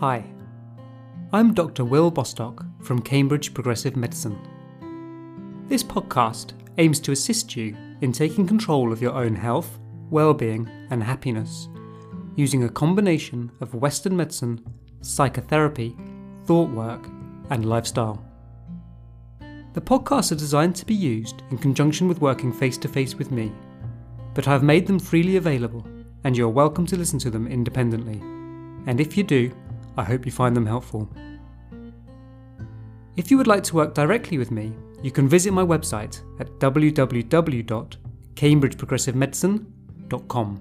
Hi, I'm Dr. Will Bostock from Cambridge Progressive Medicine. This podcast aims to assist you in taking control of your own health, well-being, and happiness using a combination of Western medicine, psychotherapy, thought work, and lifestyle. The podcasts are designed to be used in conjunction with working face to face with me, but I've made them freely available, and you're welcome to listen to them independently. And if you do, I hope you find them helpful. If you would like to work directly with me, you can visit my website at www.cambridgeprogressivemedicine.com.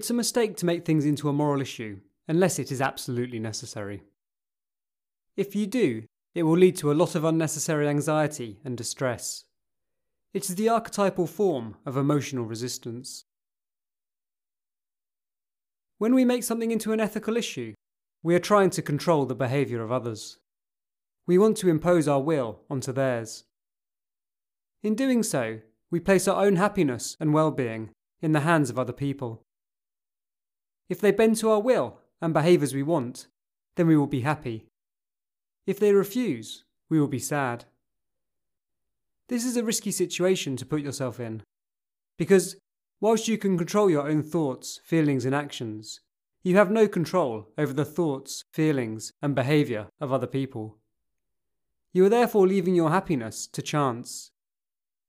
It's a mistake to make things into a moral issue unless it is absolutely necessary. If you do, it will lead to a lot of unnecessary anxiety and distress. It is the archetypal form of emotional resistance. When we make something into an ethical issue, we are trying to control the behaviour of others. We want to impose our will onto theirs. In doing so, we place our own happiness and well being in the hands of other people. If they bend to our will and behave as we want, then we will be happy. If they refuse, we will be sad. This is a risky situation to put yourself in, because whilst you can control your own thoughts, feelings, and actions, you have no control over the thoughts, feelings, and behaviour of other people. You are therefore leaving your happiness to chance.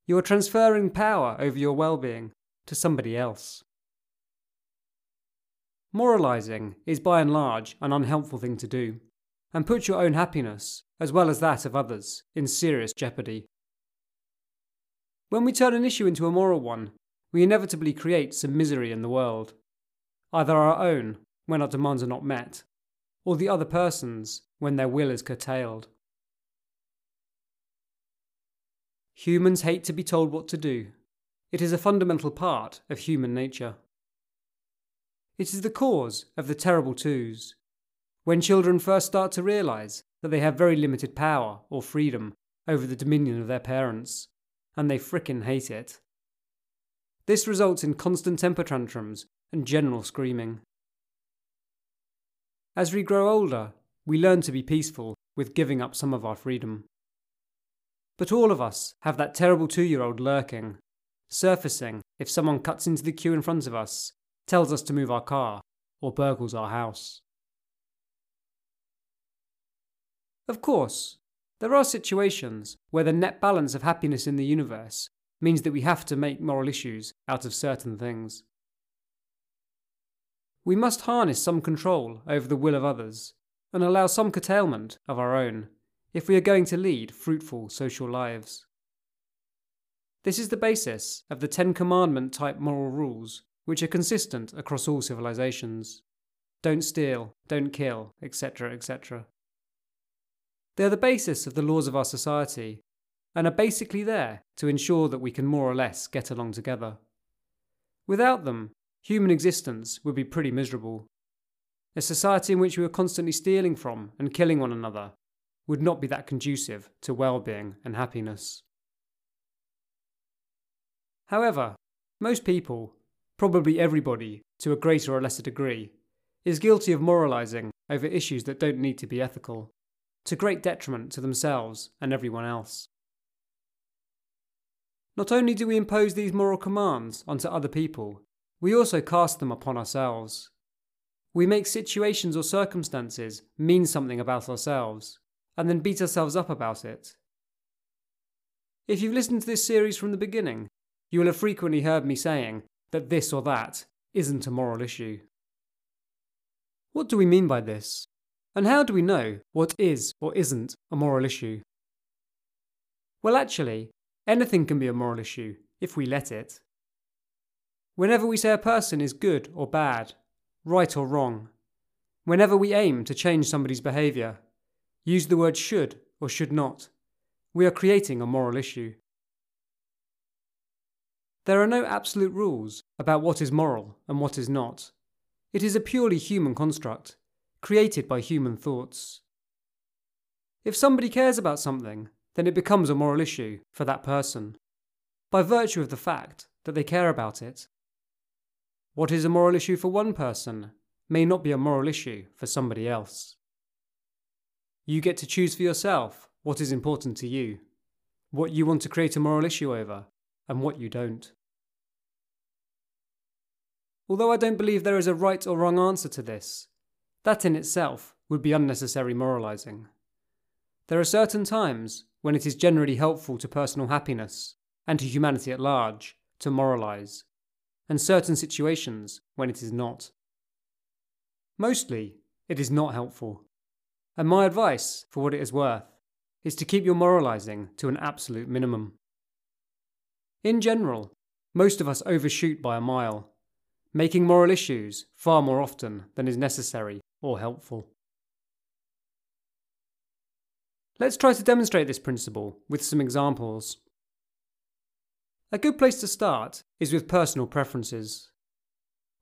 You are transferring power over your well being to somebody else. Moralising is by and large an unhelpful thing to do, and puts your own happiness, as well as that of others, in serious jeopardy. When we turn an issue into a moral one, we inevitably create some misery in the world, either our own, when our demands are not met, or the other person's, when their will is curtailed. Humans hate to be told what to do. It is a fundamental part of human nature. It is the cause of the terrible twos. When children first start to realise that they have very limited power or freedom over the dominion of their parents, and they frickin' hate it. This results in constant temper tantrums and general screaming. As we grow older, we learn to be peaceful with giving up some of our freedom. But all of us have that terrible two year old lurking, surfacing if someone cuts into the queue in front of us tells us to move our car, or burgles our house. Of course, there are situations where the net balance of happiness in the universe means that we have to make moral issues out of certain things. We must harness some control over the will of others and allow some curtailment of our own if we are going to lead fruitful social lives. This is the basis of the Ten Commandment type moral rules which are consistent across all civilizations. Don't steal, don't kill, etc., etc. They are the basis of the laws of our society and are basically there to ensure that we can more or less get along together. Without them, human existence would be pretty miserable. A society in which we were constantly stealing from and killing one another would not be that conducive to well being and happiness. However, most people probably everybody, to a greater or lesser degree, is guilty of moralising over issues that don't need to be ethical, to great detriment to themselves and everyone else. Not only do we impose these moral commands onto other people, we also cast them upon ourselves. We make situations or circumstances mean something about ourselves, and then beat ourselves up about it. If you've listened to this series from the beginning, you will have frequently heard me saying that this or that isn't a moral issue. What do we mean by this? And how do we know what is or isn't a moral issue? Well, actually, anything can be a moral issue if we let it. Whenever we say a person is good or bad, right or wrong, whenever we aim to change somebody's behaviour, use the word should or should not, we are creating a moral issue. There are no absolute rules about what is moral and what is not, It is a purely human construct, created by human thoughts. If somebody cares about something, then it becomes a moral issue for that person, by virtue of the fact that they care about it. What is a moral issue for one person may not be a moral issue for somebody else. You get to choose for yourself what is important to you, what you want to create a moral issue over, and what you don't. Although I don't believe there is a right or wrong answer to this, that in itself would be unnecessary moralising. There are certain times when it is generally helpful to personal happiness and to humanity at large to moralise, and certain situations when it is not. Mostly, it is not helpful. And my advice, for what it is worth, is to keep your moralising to an absolute minimum. In general, most of us overshoot by a mile, making moral issues far more often than is necessary or helpful. Let's try to demonstrate this principle with some examples. A good place to start is with personal preferences.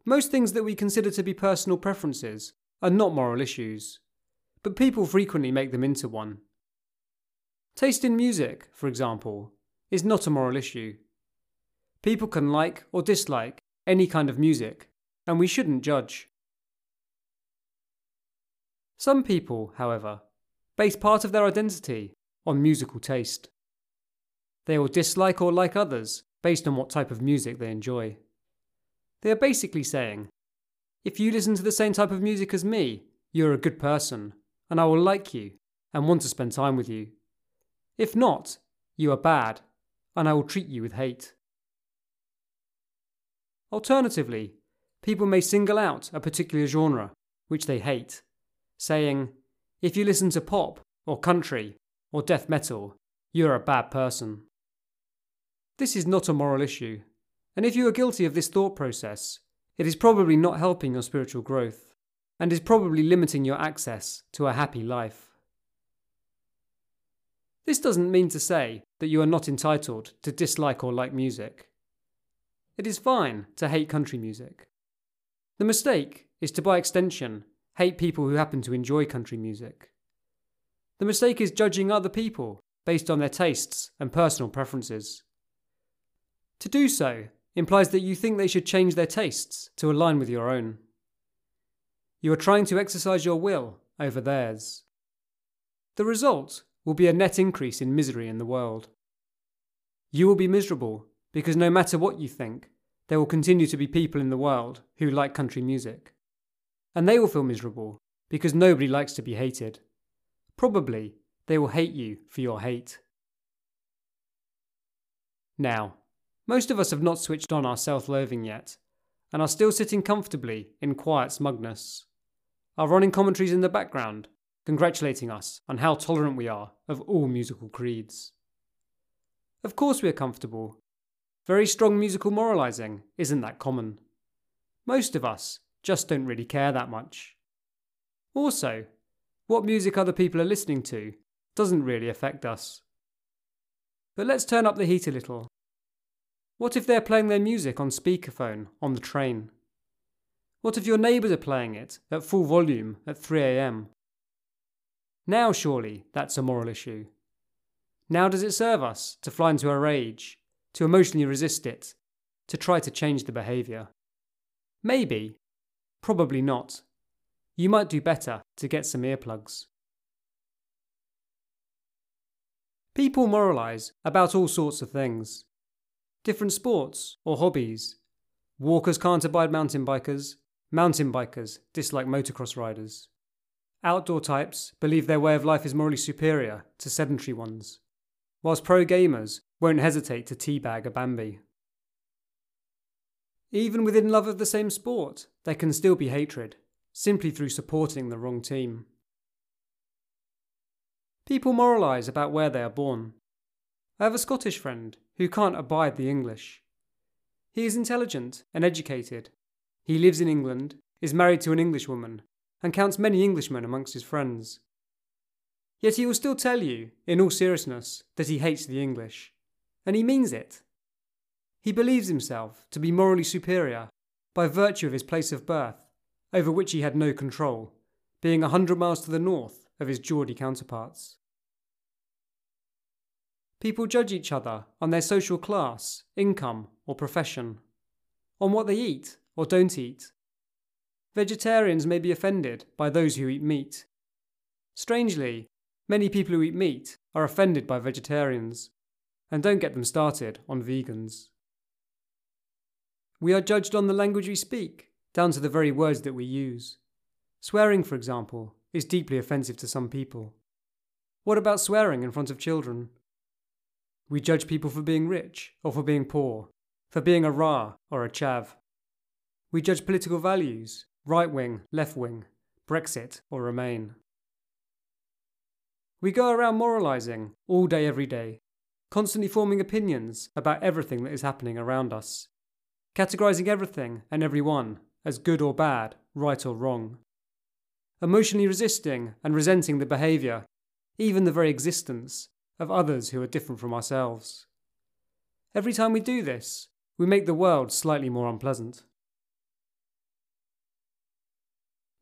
Most things that we consider to be personal preferences are not moral issues, but people frequently make them into one. Taste in music, for example, is not a moral issue. People can like or dislike any kind of music, and we shouldn't judge. Some people, however, base part of their identity on musical taste. They will dislike or like others based on what type of music they enjoy. They are basically saying, if you listen to the same type of music as me, you're a good person, and I will like you and want to spend time with you. If not, you are bad, and I will treat you with hate. Alternatively, people may single out a particular genre, which they hate, saying, if you listen to pop, or country, or death metal, you're a bad person. This is not a moral issue, and if you are guilty of this thought process, it is probably not helping your spiritual growth, and is probably limiting your access to a happy life. This doesn't mean to say that you are not entitled to dislike or like music. It is fine to hate country music. The mistake is to, by extension, hate people who happen to enjoy country music. The mistake is judging other people based on their tastes and personal preferences. To do so implies that you think they should change their tastes to align with your own. You are trying to exercise your will over theirs. The result will be a net increase in misery in the world. You will be miserable because no matter what you think, there will continue to be people in the world who like country music and they will feel miserable because nobody likes to be hated. Probably they will hate you for your hate. Now, most of us have not switched on our self loathing yet, and are still sitting comfortably in quiet smugness. Our running commentaries in the background, congratulating us on how tolerant we are of all musical creeds. Of course, we are comfortable. Very strong musical moralising isn't that common. Most of us just don't really care that much. Also, what music other people are listening to doesn't really affect us. But let's turn up the heat a little. What if they're playing their music on speakerphone on the train? What if your neighbours are playing it at full volume at 3am? Now, surely, that's a moral issue. Now, does it serve us to fly into a rage, to emotionally resist it, to try to change the behaviour? Maybe, Probably not. You might do better to get some earplugs. People moralise about all sorts of things. Different sports or hobbies. Walkers can't abide mountain bikers. Mountain bikers dislike motocross riders. Outdoor types believe their way of life is morally superior to sedentary ones, whilst pro gamers won't hesitate to teabag a Bambi. Even within love of the same sport, there can still be hatred, simply through supporting the wrong team. People moralise about where they are born. I have a Scottish friend who can't abide the English. He is intelligent and educated. He lives in England, is married to an Englishwoman, and counts many Englishmen amongst his friends. Yet he will still tell you, in all seriousness, that he hates the English. And he means it. He believes himself to be morally superior by virtue of his place of birth over which he had no control, being a hundred miles to the north of his Geordie counterparts. People judge each other on their social class, income, or profession, on what they eat or don't eat. Vegetarians may be offended by those who eat meat. Strangely, many people who eat meat are offended by vegetarians, and don't get them started on vegans. We are judged on the language we speak, down to the very words that we use. Swearing, for example, is deeply offensive to some people. What about swearing in front of children? We judge people for being rich or for being poor, for being a Rah or a Chav. We judge political values, right wing, left wing, Brexit or Remain. We go around moralising all day, every day, constantly forming opinions about everything that is happening around us, categorising everything and everyone as good or bad, right or wrong, emotionally resisting and resenting the behaviour, even the very existence, of others who are different from ourselves. Every time we do this, we make the world slightly more unpleasant.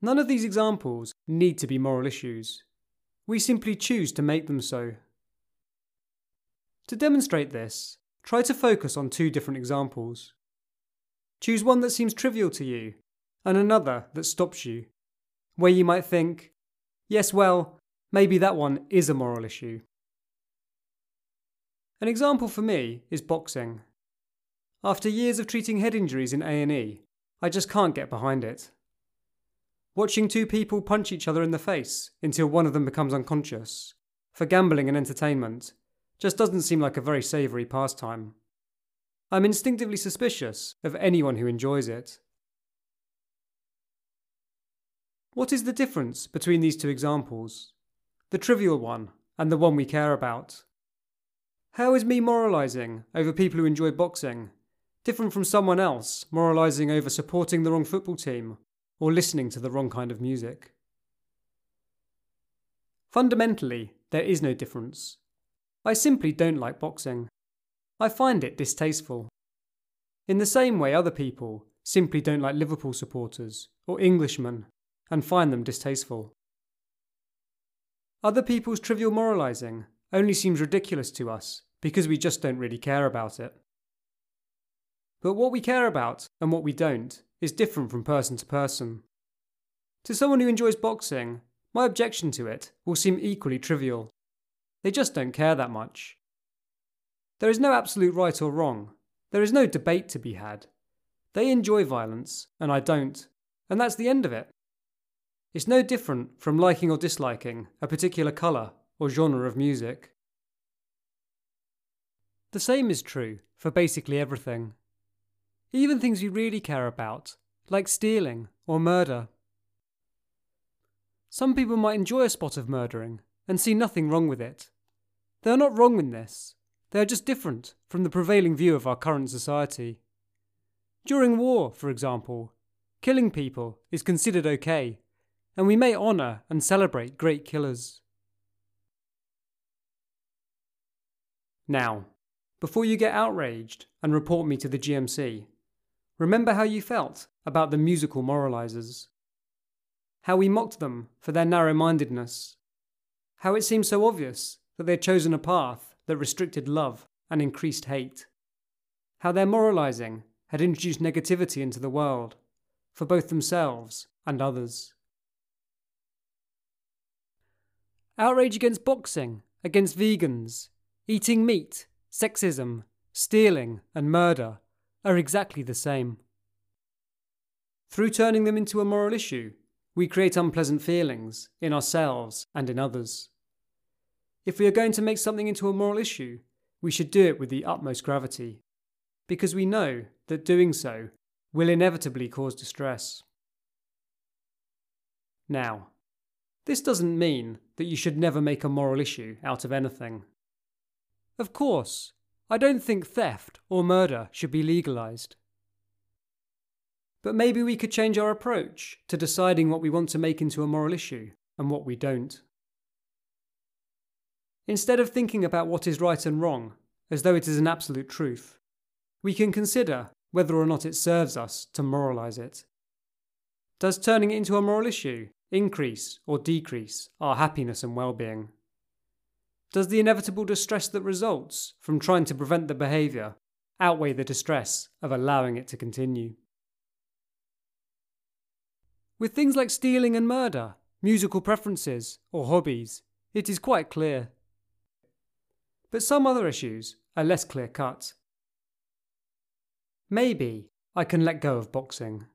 None of these examples need to be moral issues. We simply choose to make them so. To demonstrate this, try to focus on two different examples. Choose one that seems trivial to you, and another that stops you, where you might think, yes, well, maybe that one is a moral issue. An example for me is boxing. After years of treating head injuries in A&E, I just can't get behind it. Watching two people punch each other in the face until one of them becomes unconscious, for gambling and entertainment, just doesn't seem like a very savoury pastime. I'm instinctively suspicious of anyone who enjoys it. What is the difference between these two examples? The trivial one and the one we care about. How is me moralising over people who enjoy boxing different from someone else moralising over supporting the wrong football team or listening to the wrong kind of music? Fundamentally, there is no difference. I simply don't like boxing. I find it distasteful. In the same way, other people simply don't like Liverpool supporters or Englishmen and find them distasteful. Other people's trivial moralising only seems ridiculous to us because we just don't really care about it. But what we care about and what we don't is different from person to person. To someone who enjoys boxing, my objection to it will seem equally trivial. They just don't care that much. There is no absolute right or wrong. There is no debate to be had. They enjoy violence, and I don't, and that's the end of it. It's no different from liking or disliking a particular colour or genre of music. The same is true for basically everything. Even things we really care about, like stealing or murder. Some people might enjoy a spot of murdering and see nothing wrong with it. They are not wrong in this, they are just different from the prevailing view of our current society. During war, for example, killing people is considered okay, and we may honour and celebrate great killers. Now, before you get outraged and report me to the GMC, remember how you felt about the musical moralizers. How we mocked them for their narrow mindedness. How it seemed so obvious that they had chosen a path that restricted love and increased hate. How their moralizing had introduced negativity into the world, for both themselves and others. Outrage against boxing, against vegans, eating meat, sexism, stealing, and murder are exactly the same. Through turning them into a moral issue, we create unpleasant feelings in ourselves and in others. If we are going to make something into a moral issue, we should do it with the utmost gravity, because we know that doing so will inevitably cause distress. Now, this doesn't mean that you should never make a moral issue out of anything. Of course, I don't think theft or murder should be legalised. But maybe we could change our approach to deciding what we want to make into a moral issue and what we don't. Instead of thinking about what is right and wrong as though it is an absolute truth, we can consider whether or not it serves us to moralise it. Does turning it into a moral issue increase or decrease our happiness and well being? Does the inevitable distress that results from trying to prevent the behaviour outweigh the distress of allowing it to continue? With things like stealing and murder, musical preferences, or hobbies, it is quite clear. But some other issues are less clear cut. Maybe I can let go of boxing.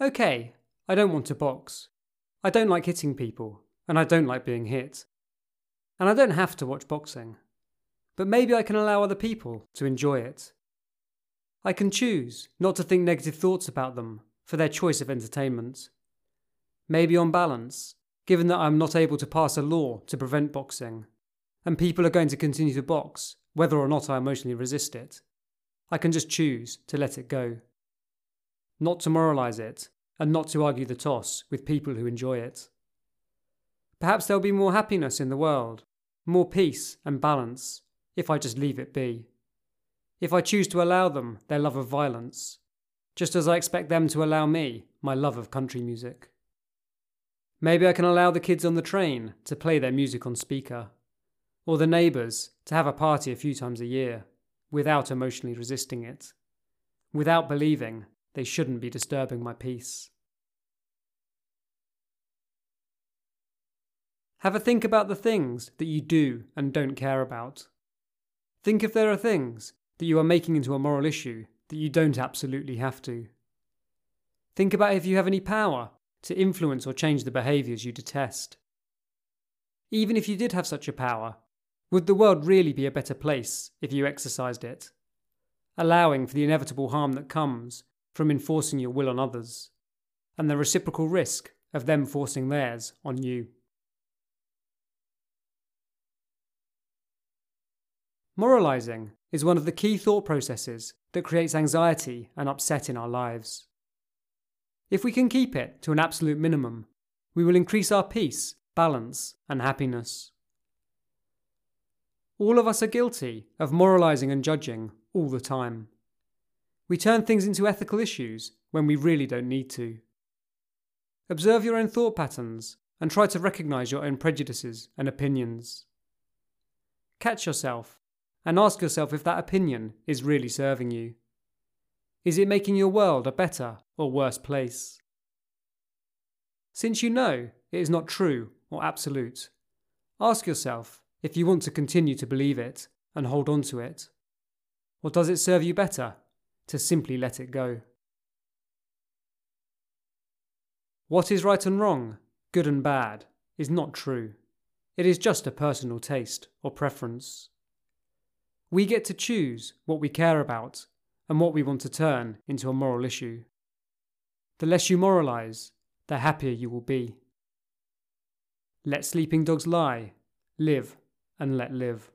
Okay, I don't want to box. I don't like hitting people, and I don't like being hit. And I don't have to watch boxing. But maybe I can allow other people to enjoy it. I can choose not to think negative thoughts about them for their choice of entertainment. Maybe on balance, given that I'm not able to pass a law to prevent boxing, and people are going to continue to box whether or not I emotionally resist it, I can just choose to let it go. Not to moralise it, and not to argue the toss with people who enjoy it. Perhaps there'll be more happiness in the world, more peace and balance, if I just leave it be. If I choose to allow them their love of violence, just as I expect them to allow me my love of country music. Maybe I can allow the kids on the train to play their music on speaker, or the neighbours to have a party a few times a year without emotionally resisting it, without believing they shouldn't be disturbing my peace. Have a think about the things that you do and don't care about. Think if there are things that you are making into a moral issue that you don't absolutely have to. Think about if you have any power to influence or change the behaviours you detest. Even if you did have such a power, would the world really be a better place if you exercised it, allowing for the inevitable harm that comes from enforcing your will on others, and the reciprocal risk of them forcing theirs on you? Moralising is one of the key thought processes that creates anxiety and upset in our lives. If we can keep it to an absolute minimum, we will increase our peace, balance, and happiness. All of us are guilty of moralising and judging all the time. We turn things into ethical issues when we really don't need to. Observe your own thought patterns and try to recognise your own prejudices and opinions. Catch yourself and ask yourself if that opinion is really serving you. Is it making your world a better or worse place? Since you know it is not true or absolute, ask yourself if you want to continue to believe it and hold on to it? Or does it serve you better to simply let it go? What is right and wrong, good and bad, is not true. It is just a personal taste or preference. We get to choose what we care about and what we want to turn into a moral issue. The less you moralise, the happier you will be. Let sleeping dogs lie, live and let live.